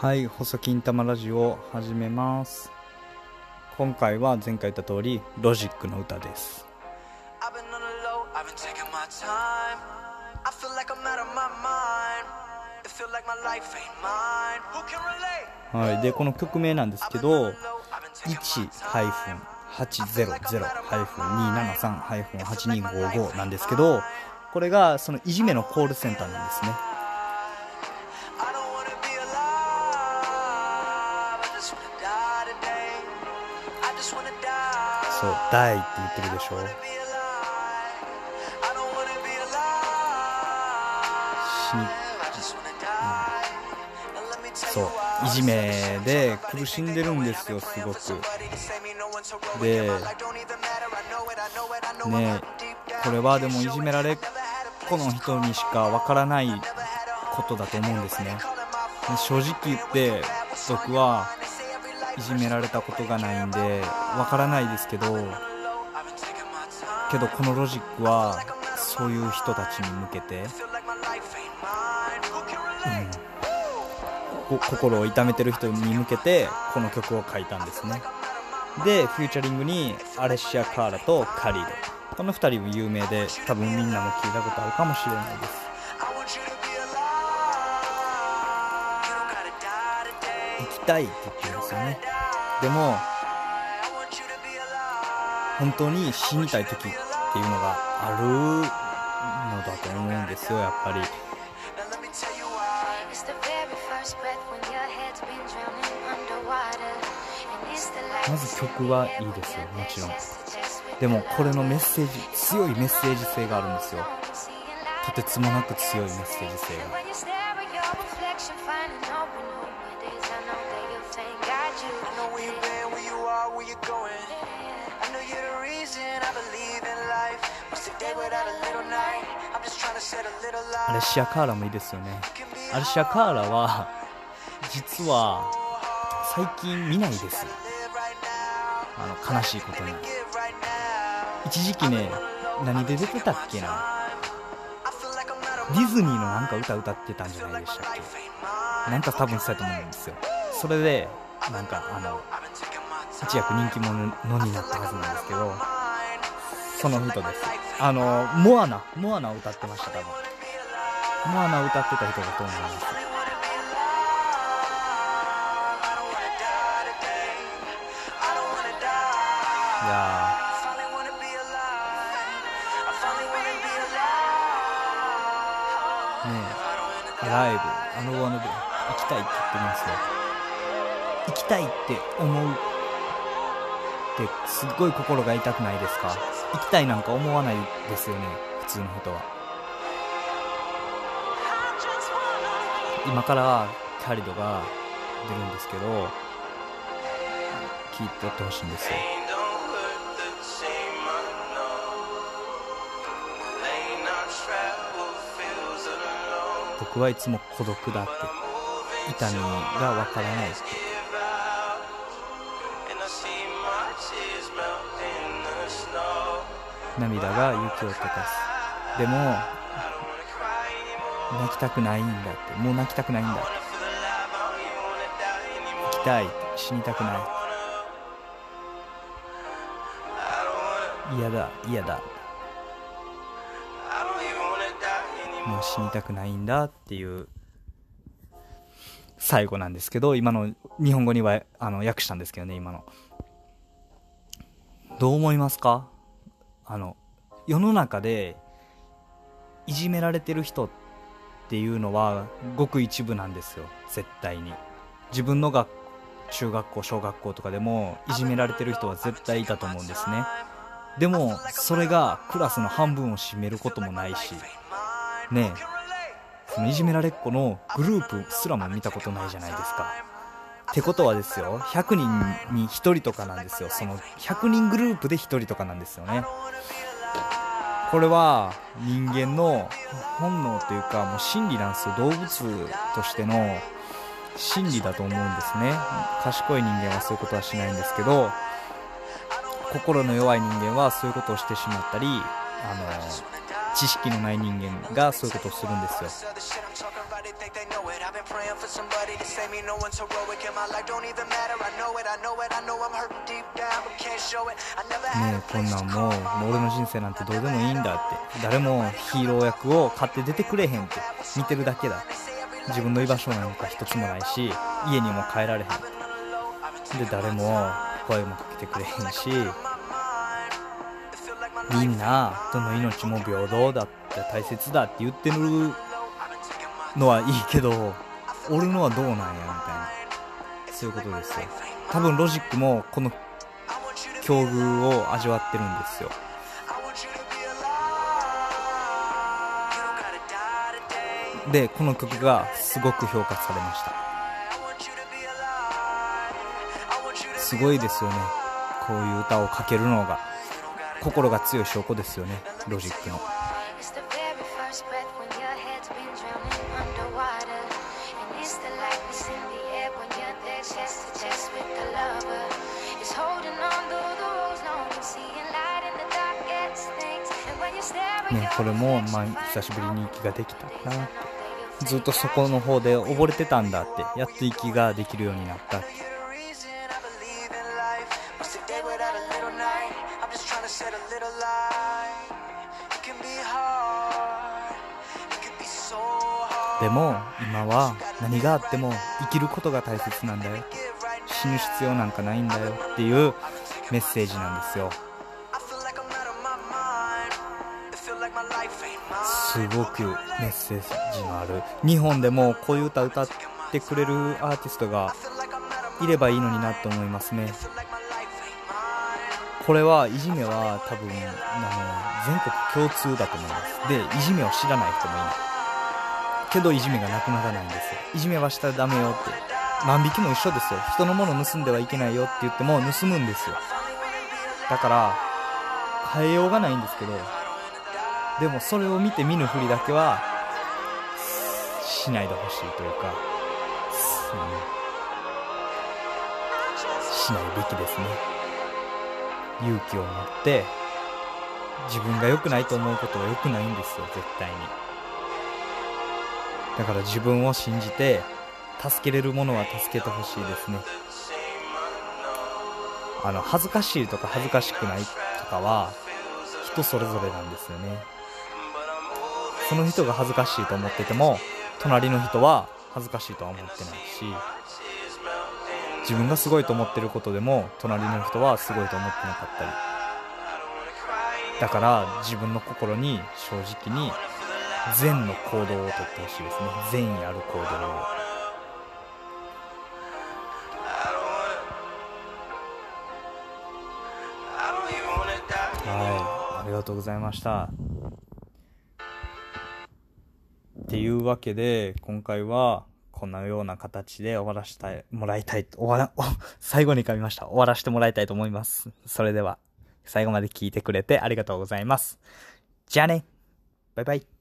はい、細金玉ラジオ始めます。今回は前回言った通りロジックの歌です。はい、でこの曲名なんですけど、一ハイフン八ゼロゼロハイフン二七三ハイフン八二五五なんですけど、これがそのいじめのコールセンターなんですね。そう「大」って言ってるでしょ。死に。I just wanna die. Now let me tell そう。いじめで苦しんでるんですよすごく。でねこれはでもいじめられっ子の人にしかわからないことだと思うんですね。正直言って僕はいじめられたことがないんでわからないですけどけどこのロジックはそういう人たちに向けて、うん、心を痛めてる人に向けてこの曲を書いたんですね。でフューチャリングにアレッシア・カーラとカリードこの2人も有名で多分みんなも聞いたことあるかもしれないです。たいって言ってるんですよね。でも本当に死にたい時っていうのがあるのだと思うんですよやっぱり。まず曲はいいですよもちろん。でもこれのメッセージ強いメッセージ性があるんですよ。とてつもなく強いメッセージ性が When you stare at your reflection, finding hope in over days, I know that your flame guide you. I know where you've been, where you are, where you're going. I know you're the reason I believe in life. What's the day without a little night? I'm just trying to set a little アレ light. シア・カーラもいいですよねアレシア・カーラは実は最近見ないですあの悲しいことに一時期ね何で出てたっけなディズニーのなんか歌歌ってたんじゃないでしたっけなんか多分そうやと思うんですよ。それでなんかあの一躍人気者のになったはずなんですけどその人です。あのモアナモアナを歌ってました多分。モアナを歌ってた人だと思います。いやねえ。ライブ。あのワノで行きたいって言ってますよ。行きたいって思うってすっごい心が痛くないですか？行きたいなんか思わないですよね普通の人は。今からキャリドが出るんですけど聞いてやってほしいんですよ。僕はいつも孤独だって。痛みがわからないです。けど涙が雪を溶かすでも泣きたくないんだって。もう泣きたくないんだ。生きたい死にたくない。嫌だ嫌だ。もう死にたくないんだっていう最後なんですけど今の日本語にはあの訳したんですけどね今の。どう思いますか？あの世の中でいじめられてる人っていうのはごく一部なんですよ絶対に。自分の学中学校小学校とかでもいじめられてる人は絶対いたと思うんですね。でもそれがクラスの半分を占めることもないしねえ。そのいじめられっ子のグループすらも見たことないじゃないですか。ってことはですよ100人に1人とかなんですよ。その100人グループで1人とかなんですよね。これは人間の本能というかもう心理なんですよ。動物としての心理だと思うんですね。賢い人間はそういうことはしないんですけど心の弱い人間はそういうことをしてしまったりあの知識のない人間がそういうことをするんですよ。ねえこんなんもう,俺の人生なんてどうでもいいんだって。誰もヒーロー役を買って出てくれへんって。見てるだけだ。自分の居場所なんか一つもないし家にも帰られへん。で誰も声もかけてくれへんしみんなどの命も平等だって大切だって言ってるのはいいけど俺のはどうなんやみたいな。そういうことですよ。多分ロジックもこの境遇を味わってるんですよ。でこの曲がすごく評価されました。すごいですよね。こういう歌をかけるのが。心が強い証拠ですよねロジックの。ね、これも、まあ、久しぶりに息ができたなってずっとそこの方で溺れてたんだってやっと息ができるようになったって。でも今は何があっても生きることが大切なんだよ。死ぬ必要なんかないんだよっていうメッセージなんですよ。すごくメッセージのある。日本でもこういう歌歌ってくれるアーティストがいればいいのになと思いますね。これはいじめは多分あの全国共通だと思います。でいじめを知らない人もいない。けどいじめがなくならないんですよ。いじめはしたらダメよって万引きも一緒ですよ。人のもの盗んではいけないよって言っても盗むんですよ。だから変えようがないんですけどでもそれを見て見ぬふりだけはしないでほしいというか、うんしないべきですね。勇気を持って自分が良くないと思うことは良くないんですよ絶対に。だから自分を信じて助けれるものは助けてほしいですね。あの恥ずかしいとか恥ずかしくないとかは人それぞれなんですよね。その人が恥ずかしいと思ってても隣の人は恥ずかしいとは思ってないし自分がすごいと思ってることでも隣の人はすごいと思ってなかったり。だから自分の心に正直に善の行動をとってほしいですね。善意ある行動を。はい。ありがとうございました。っていうわけで今回はこんなような形で終わらせてもらいたい終わら 最後に噛みました。終わらせてもらいたいと思います。それでは最後まで聞いてくれてありがとうございます。じゃあね。バイバイ。